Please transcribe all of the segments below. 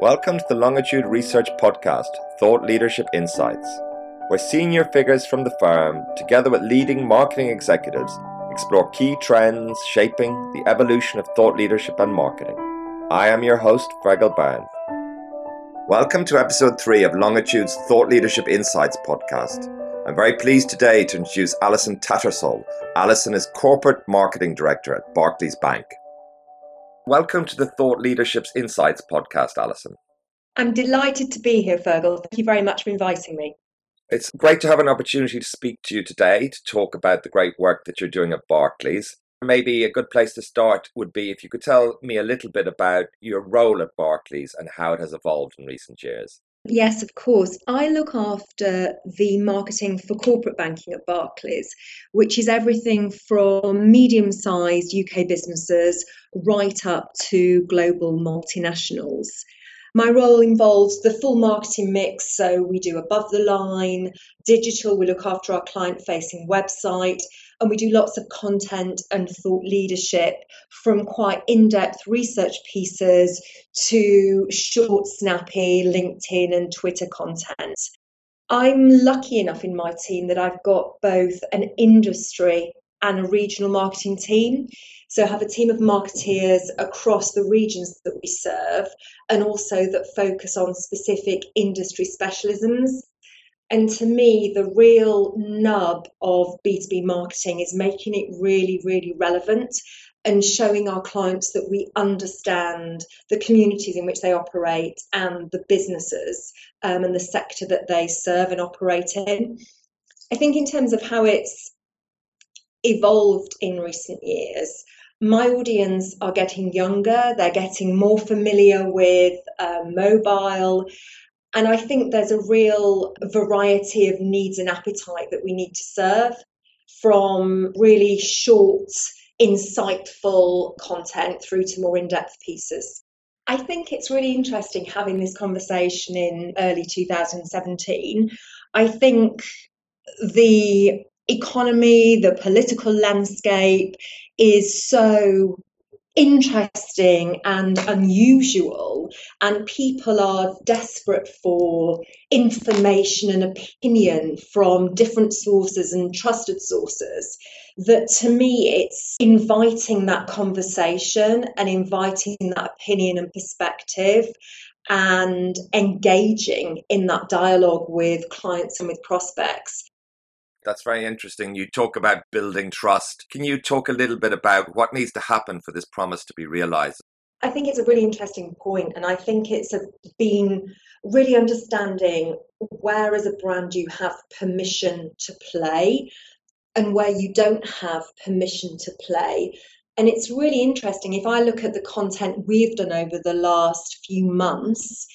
Welcome to the Longitude Research Podcast, Thought Leadership Insights, where senior figures from the firm, together with leading marketing executives, explore key trends shaping the evolution of thought leadership and marketing. I am your host, Fergal Byrne. Welcome to episode three of Longitude's Thought Leadership Insights podcast. I'm very pleased today to introduce Alison Tattersall. Alison is Corporate Marketing Director at Barclays Bank. Welcome to the Thought Leadership's Insights podcast, Alison. I'm delighted to be here, Fergal. Thank you very much for inviting me. It's great to have an opportunity to speak to you today to talk about the great work that you're doing at Barclays. Maybe a good place to start would be if you could tell me a little bit about your role at Barclays and how it has evolved in recent years. Yes, of course. I look after the marketing for corporate banking at Barclays, which is everything from medium sized UK businesses right up to global multinationals. My role involves the full marketing mix. So we do above the line, digital, we look after our client facing website, and we do lots of content and thought leadership from quite in depth research pieces to short, snappy LinkedIn and Twitter content. I'm lucky enough in my team that I've got both an industry and a regional marketing team. So have a team of marketeers across the regions that we serve and also that focus on specific industry specialisms. And to me, the real nub of B2B marketing is making it really, really relevant and showing our clients that we understand the communities in which they operate and the businesses um, and the sector that they serve and operate in. I think, in terms of how it's evolved in recent years, my audience are getting younger, they're getting more familiar with uh, mobile, and I think there's a real variety of needs and appetite that we need to serve from really short, insightful content through to more in depth pieces. I think it's really interesting having this conversation in early 2017. I think the economy, the political landscape is so interesting and unusual, and people are desperate for information and opinion from different sources and trusted sources. That to me, it's inviting that conversation and inviting that opinion and perspective and engaging in that dialogue with clients and with prospects that's very interesting. You talk about building trust. Can you talk a little bit about what needs to happen for this promise to be realized? I think it's a really interesting point, and I think it's a, been really understanding where, as a brand, you have permission to play and where you don't have permission to play. And it's really interesting if I look at the content we've done over the last few months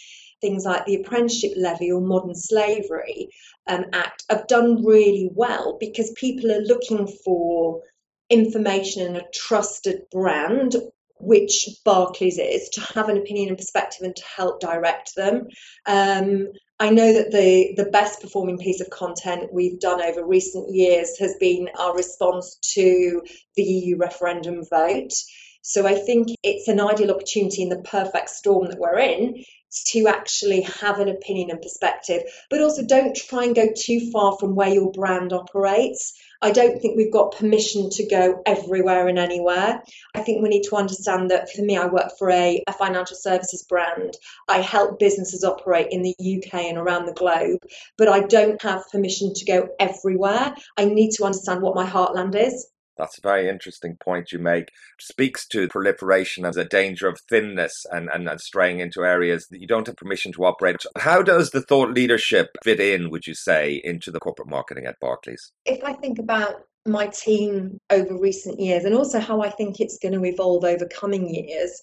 things like the Apprenticeship Levy or Modern Slavery um, Act have done really well because people are looking for information and a trusted brand which Barclays is, to have an opinion and perspective and to help direct them. Um, I know that the, the best performing piece of content we've done over recent years has been our response to the EU referendum vote. So I think it's an ideal opportunity in the perfect storm that we're in to actually have an opinion and perspective, but also don't try and go too far from where your brand operates. I don't think we've got permission to go everywhere and anywhere. I think we need to understand that for me, I work for a, a financial services brand. I help businesses operate in the UK and around the globe, but I don't have permission to go everywhere. I need to understand what my heartland is. That's a very interesting point you make. Speaks to proliferation as a danger of thinness and, and, and straying into areas that you don't have permission to operate. How does the thought leadership fit in, would you say, into the corporate marketing at Barclays? If I think about my team over recent years and also how I think it's going to evolve over coming years,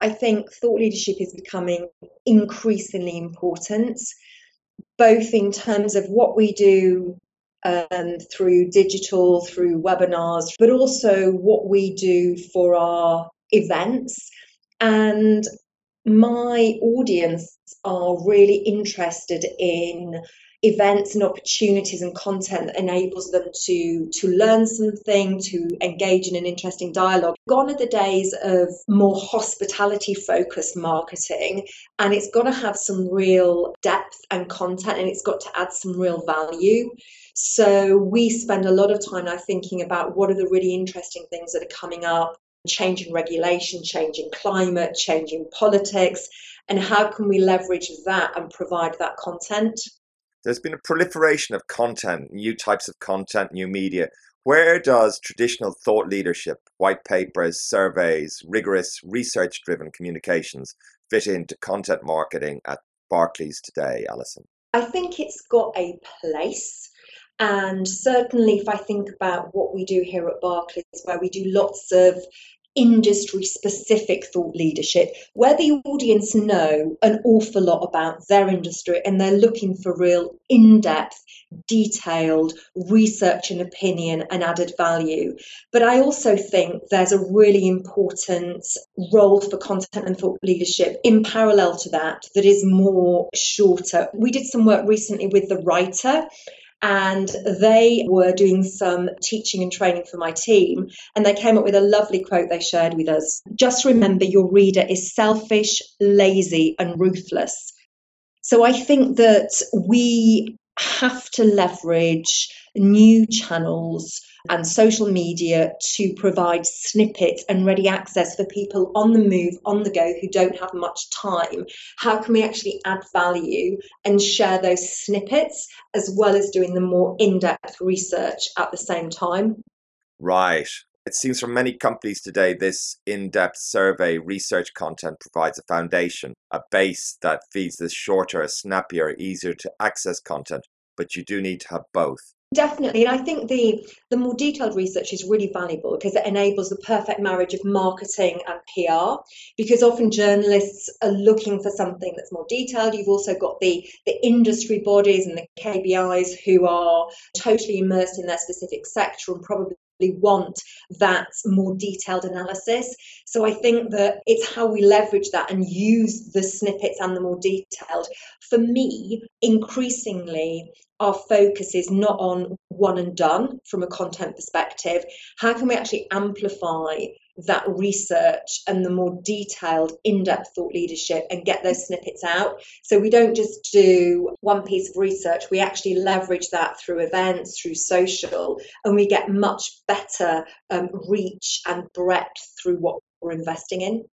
I think thought leadership is becoming increasingly important, both in terms of what we do um, through digital, through webinars, but also what we do for our events. And my audience are really interested in events and opportunities and content that enables them to to learn something to engage in an interesting dialogue gone are the days of more hospitality focused marketing and it's got to have some real depth and content and it's got to add some real value so we spend a lot of time now thinking about what are the really interesting things that are coming up changing regulation changing climate changing politics and how can we leverage that and provide that content there's been a proliferation of content, new types of content, new media. Where does traditional thought leadership, white papers, surveys, rigorous research driven communications fit into content marketing at Barclays today, Alison? I think it's got a place. And certainly, if I think about what we do here at Barclays, where we do lots of industry specific thought leadership where the audience know an awful lot about their industry and they're looking for real in-depth detailed research and opinion and added value. But i also think there's a really important role for content and thought leadership in parallel to that that is more shorter. We did some work recently with the writer and they were doing some teaching and training for my team and they came up with a lovely quote they shared with us. Just remember your reader is selfish lazy and ruthless. So i think that we have to leverage new channels and social media to provide snippets and ready access for people on the move, on the go, who don't have much time. How can we actually add value and share those snippets as well as doing the more in depth research at the same time? Right. It seems for many companies today, this in depth survey research content provides a foundation, a base that feeds this shorter, snappier, easier to access content, but you do need to have both. Definitely, and I think the the more detailed research is really valuable because it enables the perfect marriage of marketing and PR. Because often journalists are looking for something that's more detailed. You've also got the the industry bodies and the KBIs who are totally immersed in their specific sector and probably want that more detailed analysis. So I think that it's how we leverage that and use the snippets and the more detailed. For me, increasingly, our focus is not on one and done from a content perspective. How can we actually amplify that research and the more detailed, in depth thought leadership and get those snippets out? So we don't just do one piece of research, we actually leverage that through events, through social, and we get much better um, reach and breadth through what we're investing in.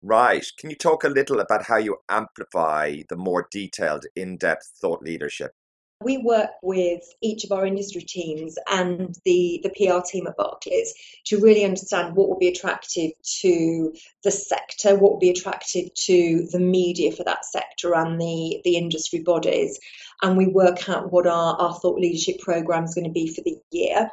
Right. Can you talk a little about how you amplify the more detailed, in depth thought leadership? We work with each of our industry teams and the, the PR team at Barclays to really understand what will be attractive to the sector, what will be attractive to the media for that sector and the, the industry bodies. And we work out what our, our thought leadership program is going to be for the year.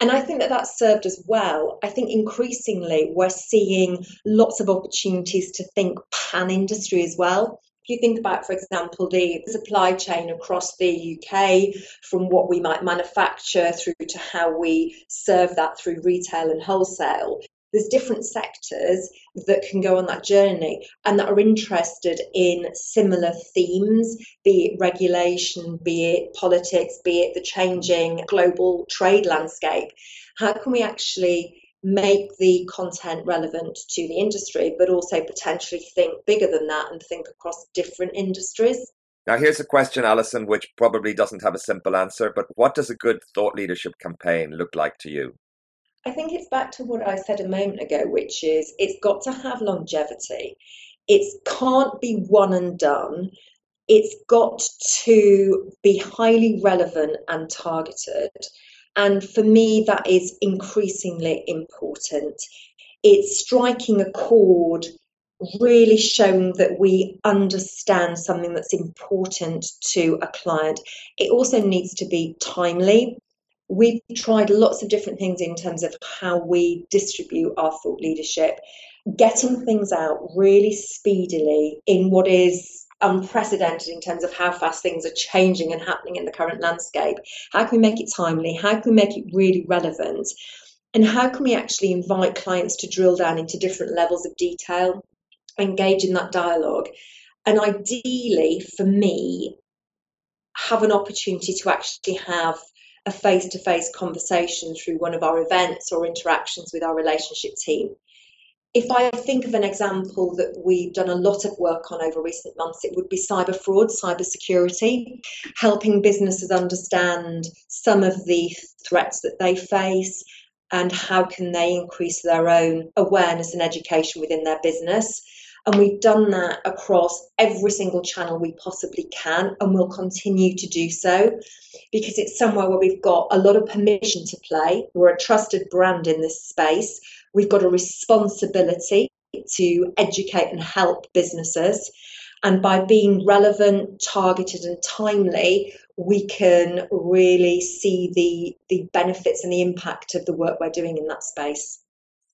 And I think that that's served us well. I think increasingly we're seeing lots of opportunities to think pan industry as well if you think about, for example, the supply chain across the UK, from what we might manufacture through to how we serve that through retail and wholesale, there's different sectors that can go on that journey and that are interested in similar themes, be it regulation, be it politics, be it the changing global trade landscape. How can we actually make the content relevant to the industry, but also potentially think bigger than that and think across different industries. Now, here's a question, Alison, which probably doesn't have a simple answer, but what does a good thought leadership campaign look like to you? I think it's back to what I said a moment ago, which is it's got to have longevity. It can't be one and done. It's got to be highly relevant and targeted. And for me, that is increasingly important. It's striking a chord, really showing that we understand something that's important to a client. It also needs to be timely. We've tried lots of different things in terms of how we distribute our thought leadership, getting things out really speedily in what is unprecedented in terms of how fast things are changing and happening in the current landscape. How can we make it timely? How can we make it really relevant? And how can we actually invite clients to drill down into different levels of detail, engage in that dialogue? And ideally, for me, have an opportunity to actually have a face to face conversation through one of our events or interactions with our relationship team. If I think of an example that we've done a lot of work on over recent months, it would be cyber fraud, cyber security, helping businesses understand some of the threats that they face and how can they increase their own awareness and education within their business. And we've done that across every single channel we possibly can, and we'll continue to do so because it's somewhere where we've got a lot of permission to play. We're a trusted brand in this space. We've got a responsibility to educate and help businesses. And by being relevant, targeted, and timely, we can really see the, the benefits and the impact of the work we're doing in that space.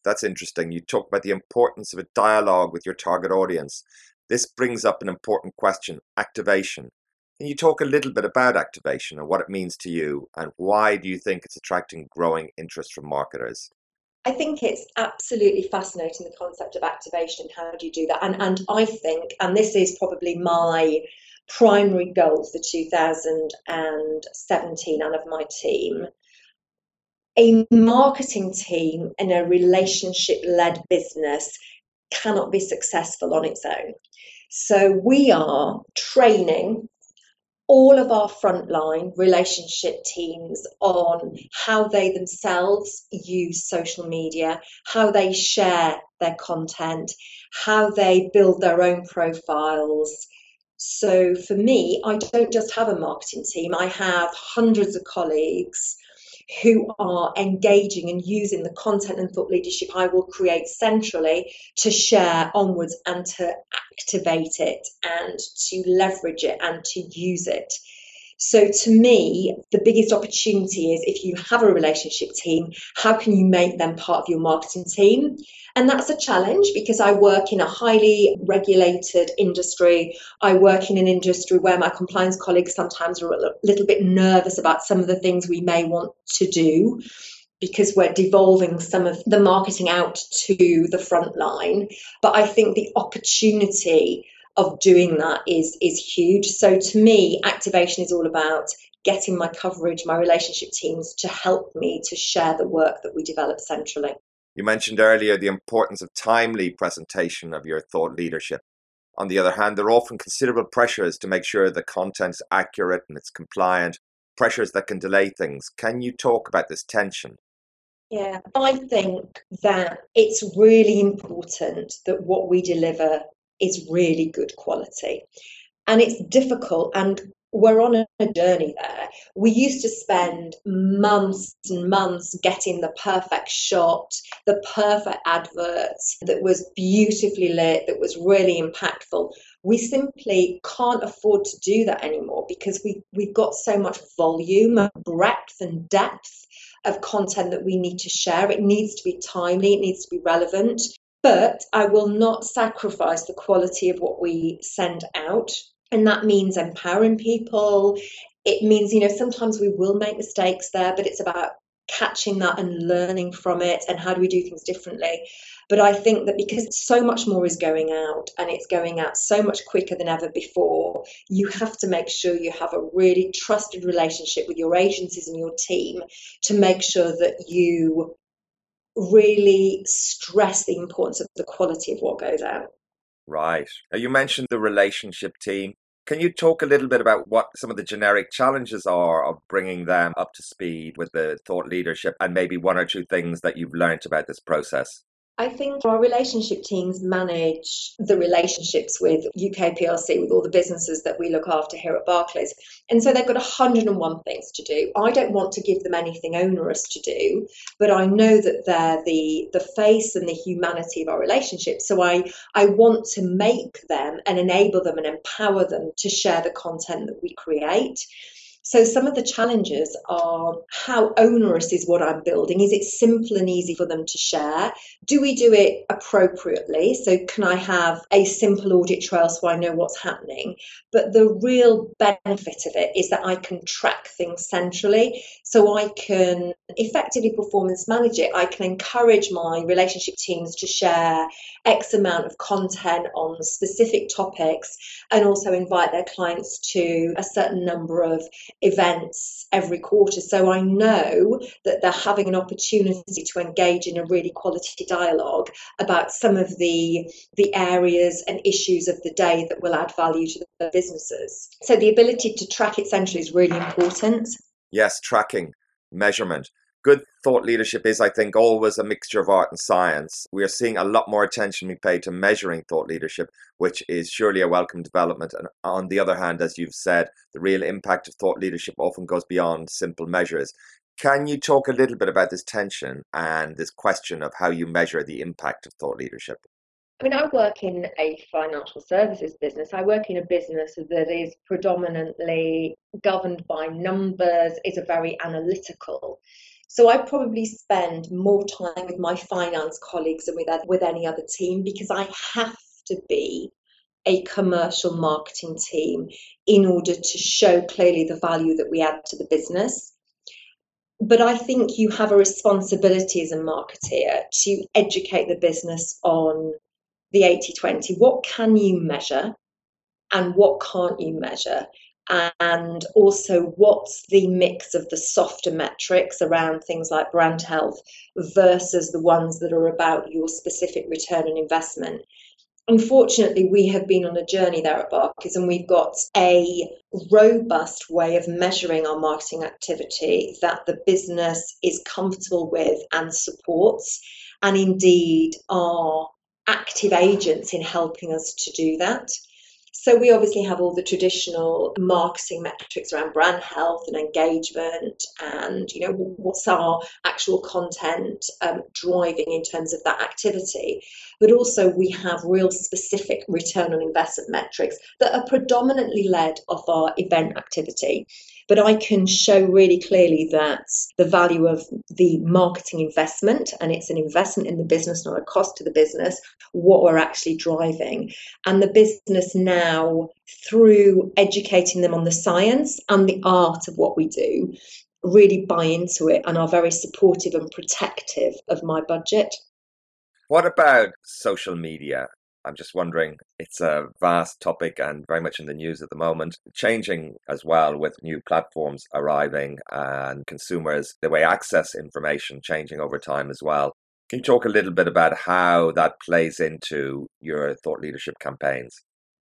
That's interesting. You talk about the importance of a dialogue with your target audience. This brings up an important question activation. Can you talk a little bit about activation and what it means to you, and why do you think it's attracting growing interest from marketers? I think it's absolutely fascinating the concept of activation. And how do you do that? And and I think, and this is probably my primary goal for 2017 and of my team. A marketing team in a relationship led business cannot be successful on its own. So we are training all of our frontline relationship teams on how they themselves use social media, how they share their content, how they build their own profiles. So for me, I don't just have a marketing team, I have hundreds of colleagues who are engaging and using the content and thought leadership I will create centrally to share onwards and to activate it and to leverage it and to use it. So, to me, the biggest opportunity is if you have a relationship team, how can you make them part of your marketing team? And that's a challenge because I work in a highly regulated industry. I work in an industry where my compliance colleagues sometimes are a little bit nervous about some of the things we may want to do because we're devolving some of the marketing out to the front line. But I think the opportunity of doing that is is huge. So to me, activation is all about getting my coverage, my relationship teams to help me to share the work that we develop centrally. You mentioned earlier the importance of timely presentation of your thought leadership. On the other hand, there are often considerable pressures to make sure the content's accurate and it's compliant, pressures that can delay things. Can you talk about this tension? Yeah, I think that it's really important that what we deliver is really good quality. And it's difficult, and we're on a journey there. We used to spend months and months getting the perfect shot, the perfect advert that was beautifully lit, that was really impactful. We simply can't afford to do that anymore because we, we've got so much volume, breadth, and depth of content that we need to share. It needs to be timely, it needs to be relevant but I will not sacrifice the quality of what we send out. And that means empowering people. It means, you know, sometimes we will make mistakes there, but it's about catching that and learning from it and how do we do things differently. But I think that because so much more is going out and it's going out so much quicker than ever before, you have to make sure you have a really trusted relationship with your agencies and your team to make sure that you really stress the importance of the quality of what goes out. Right. Now you mentioned the relationship team. Can you talk a little bit about what some of the generic challenges are of bringing them up to speed with the thought leadership and maybe one or two things that you've learned about this process? I think our relationship teams manage the relationships with UK PLC, with all the businesses that we look after here at Barclays. And so they've got 101 things to do. I don't want to give them anything onerous to do, but I know that they're the, the face and the humanity of our relationship. So I, I want to make them and enable them and empower them to share the content that we create. So, some of the challenges are how onerous is what I'm building? Is it simple and easy for them to share? Do we do it appropriately? So, can I have a simple audit trail so I know what's happening? But the real benefit of it is that I can track things centrally. So, I can effectively performance manage it. I can encourage my relationship teams to share X amount of content on specific topics and also invite their clients to a certain number of events every quarter. So I know that they're having an opportunity to engage in a really quality dialogue about some of the, the areas and issues of the day that will add value to the businesses. So the ability to track it centrally is really important. Yes, tracking, measurement good thought leadership is, I think, always a mixture of art and science. We are seeing a lot more attention being paid to measuring thought leadership, which is surely a welcome development. And on the other hand, as you've said, the real impact of thought leadership often goes beyond simple measures. Can you talk a little bit about this tension and this question of how you measure the impact of thought leadership? I mean, I work in a financial services business. I work in a business that is predominantly governed by numbers, is a very analytical. So I probably spend more time with my finance colleagues than with, with any other team because I have to be a commercial marketing team in order to show clearly the value that we add to the business. But I think you have a responsibility as a marketeer to educate the business on the 80 20. What can you measure and what can't you measure? And also what's the mix of the softer metrics around things like brand health versus the ones that are about your specific return on investment. Unfortunately, we have been on a journey there at Barclays and we've got a robust way of measuring our marketing activity that the business is comfortable with and supports, and indeed are active agents in helping us to do that. So we obviously have all the traditional marketing metrics around brand health and engagement, and you know what's our actual content um, driving in terms of that activity. But also we have real specific return on investment metrics that are predominantly led off our event activity but I can show really clearly that the value of the marketing investment, and it's an investment in the business, not a cost to the business, what we're actually driving. And the business now, through educating them on the science and the art of what we do, really buy into it and are very supportive and protective of my budget. What about social media? I'm just wondering, it's a vast topic and very much in the news at the moment, changing as well with new platforms arriving and consumers, the way access information changing over time as well. Can you talk a little bit about how that plays into your thought leadership campaigns?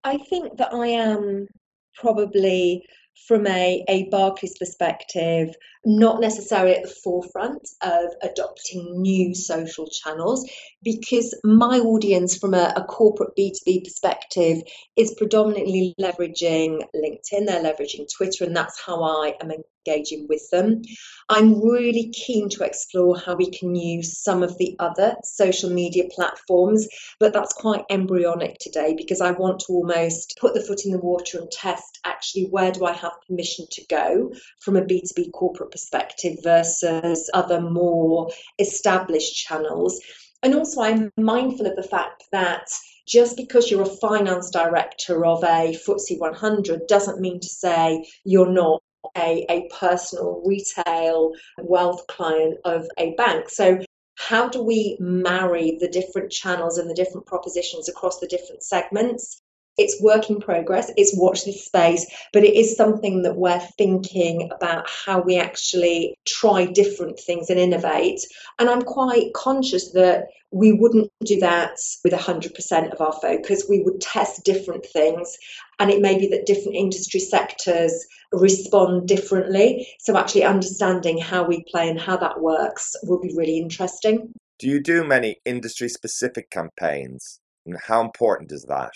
I think that I am probably from a, a Barclays perspective, not necessarily at the forefront of adopting new social channels because my audience from a, a, corporate B2B perspective is predominantly leveraging LinkedIn, they're leveraging Twitter, and that's how I am engaging with them. I'm really keen to explore how we can use some of the other social media platforms, but that's quite embryonic today because I want to almost put the foot in the water and test actually where do I have permission to go from a B2B corporate perspective versus other more established channels. And also, I'm mindful of the fact that just because you're a finance director of a FTSE 100 doesn't mean to say you're not a, a personal retail wealth client of a bank. So, how do we marry the different channels and the different propositions across the different segments? It's work in progress, it's watch this space, but it is something that we're thinking about how we actually try different things and innovate. And I'm quite conscious that we wouldn't do that with 100% of our focus. We would test different things, and it may be that different industry sectors respond differently. So, actually, understanding how we play and how that works will be really interesting. Do you do many industry specific campaigns? And how important is that?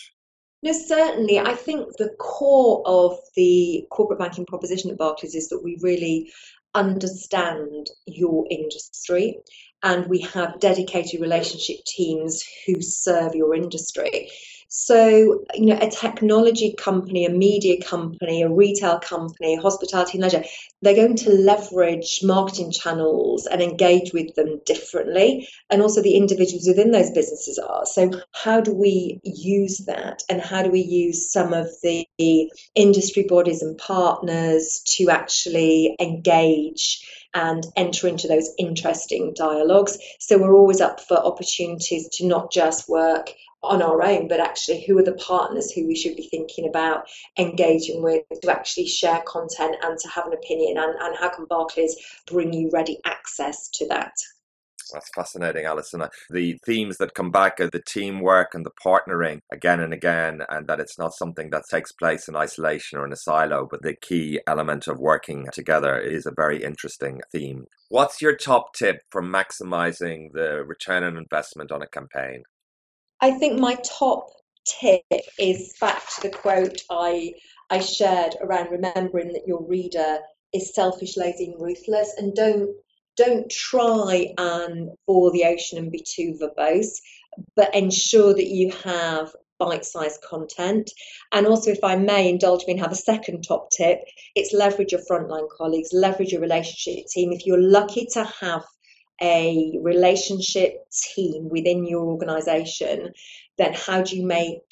No, certainly. I think the core of the corporate banking proposition at Barclays is that we really understand your industry and we have dedicated relationship teams who serve your industry. So, you know, a technology company, a media company, a retail company, hospitality and leisure, they're going to leverage marketing channels and engage with them differently. And also the individuals within those businesses are. So, how do we use that? And how do we use some of the industry bodies and partners to actually engage? And enter into those interesting dialogues. So we're always up for opportunities to not just work on our own, but actually who are the partners who we should be thinking about engaging with to actually share content and to have an opinion and, and how can Barclays bring you ready access to that? That's fascinating, Alison. Uh, the themes that come back are the teamwork and the partnering again and again, and that it's not something that takes place in isolation or in a silo, but the key element of working together is a very interesting theme. What's your top tip for maximizing the return on investment on a campaign? I think my top tip is back to the quote I I shared around remembering that your reader is selfish, lazy, and ruthless, and don't don't try and bore the ocean and be too verbose, but ensure that you have bite-sized content. And also, if I may indulge me and have a second top tip, it's leverage your frontline colleagues, leverage your relationship team. If you're lucky to have a relationship team within your organization, then how do you make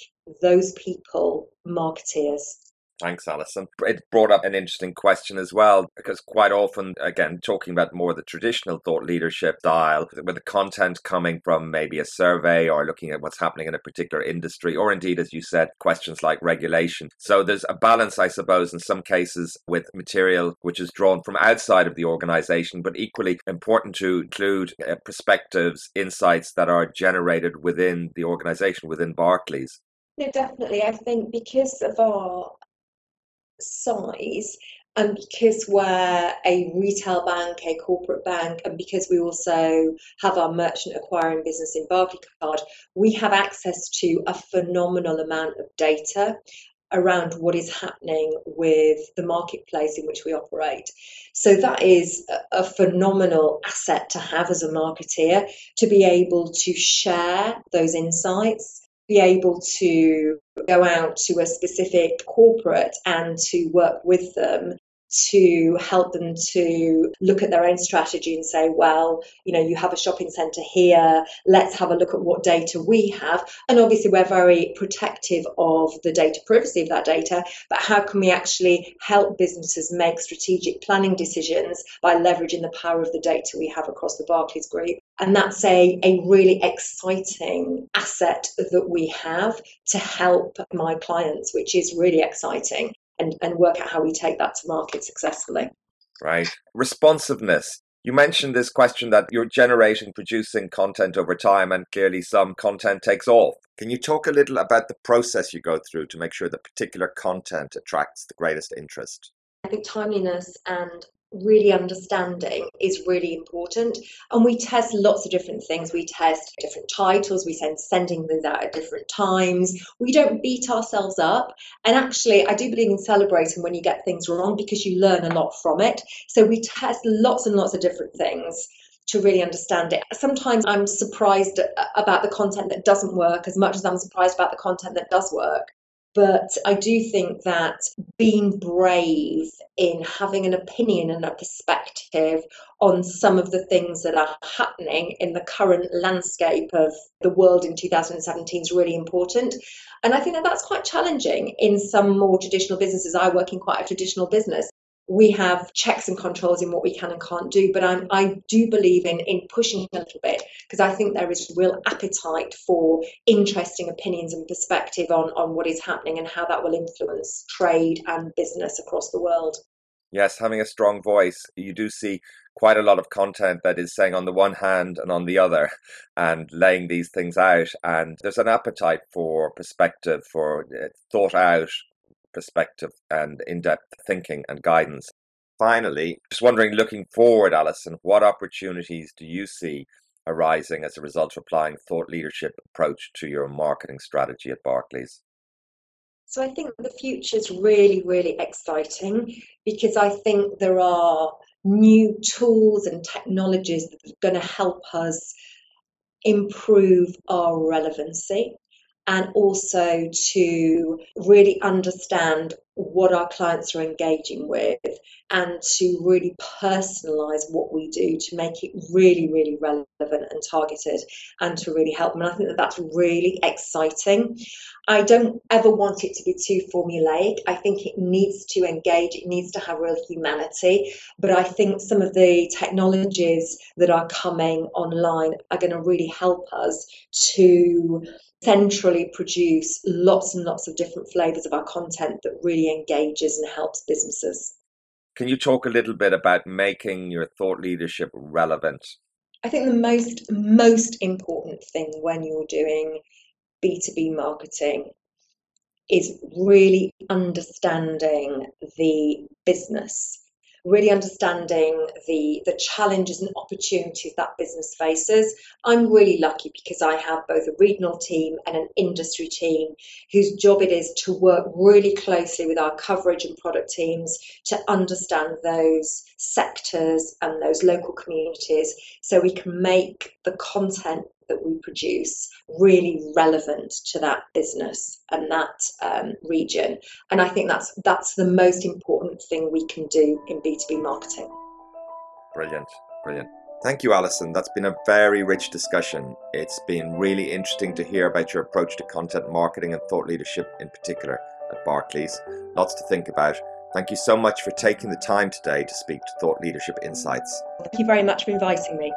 those people marketeers? Thanks, Alison. It brought up an interesting question as well, because quite often, again, talking about more the traditional thought leadership style, with the content coming from maybe a survey or looking at what's happening in a particular industry, or indeed, as you said, questions like regulation. So there's a balance, I suppose, in some cases with material which is drawn from outside of the organization, but equally important to include uh, perspectives, insights that are generated within the organization, within Barclays. No, definitely. I think because of our size and because we're a retail bank, a corporate bank, and because we also have our merchant acquiring business in Barclaycard, we have access to a phenomenal amount of data around what is happening with the marketplace in which we operate. So that is a phenomenal asset to have as a marketeer to be able to share those insights be able to go out to a specific corporate and to work with them to help them to look at their own strategy and say, well, you know, you have a shopping centre here, let's have a look at what data we have. And obviously, we're very protective of the data privacy of that data, but how can we actually help businesses make strategic planning decisions by leveraging the power of the data we have across the Barclays Group? And that's a, a really exciting asset that we have to help my clients, which is really exciting and, and work out how we take that to market successfully. Right. Responsiveness. You mentioned this question that you're generating, producing content over time, and clearly some content takes off. Can you talk a little about the process you go through to make sure that particular content attracts the greatest interest? I think timeliness and really understanding is really important. And we test lots of different things. We test different titles, we send sending things out at different times. We don't beat ourselves up. And actually, I do believe in celebrating when you get things wrong because you learn a lot from it. So we test lots and lots of different things to really understand it. Sometimes I'm surprised about the content that doesn't work as much as I'm surprised about the content that does work. But I do think that being brave in having an opinion and a perspective on some of the things that are happening in the current landscape of the world in 2017 is really important. And I think that that's quite challenging in some more traditional businesses. I work in quite a traditional business we have checks and controls in what we can and can't do. But I'm, I do believe in, in pushing a little bit because I think there is real appetite for interesting opinions and perspective on, on what is happening and how that will influence trade and business across the world. Yes, having a strong voice. You do see quite a lot of content that is saying on the one hand and on the other and laying these things out. And there's an appetite for perspective, for uh, thought out perspective and in depth thinking and guidance. Finally, just wondering, looking forward, Alison, what opportunities do you see arising as a result of applying thought leadership approach to your marketing strategy at Barclays? So I think the future is really, really exciting because I think there are new tools and technologies that are going to help us improve our relevancy and also to really understand what our clients are engaging with and to really personalize what we do to make it really, really relevant and targeted and to really help them. And I think that that's really exciting. I don't ever want it to be too formulaic. I think it needs to engage, it needs to have real humanity. But I think some of the technologies that are coming online are going to really help us to centrally produce lots and lots of different flavors of our content that really engages and helps businesses. Can you talk a little bit about making your thought leadership relevant? I think the most most important thing when you're doing B2B marketing is really understanding the business really understanding the the challenges and opportunities that business faces. I'm really lucky because I have both a regional team and an industry team whose job it is to work really closely with our coverage and product teams to understand those sectors and those local communities so we can make the content that we produce really relevant to that business and that um, region. And I think that's that's the most important thing we can do in B2B marketing. Brilliant, brilliant. Thank you, Alison. That's been a very rich discussion. It's been really interesting to hear about your approach to content marketing and thought leadership in particular at Barclays. Lots to think about. Thank you so much for taking the time today to speak to Thought Leadership Insights. Thank you very much for inviting me.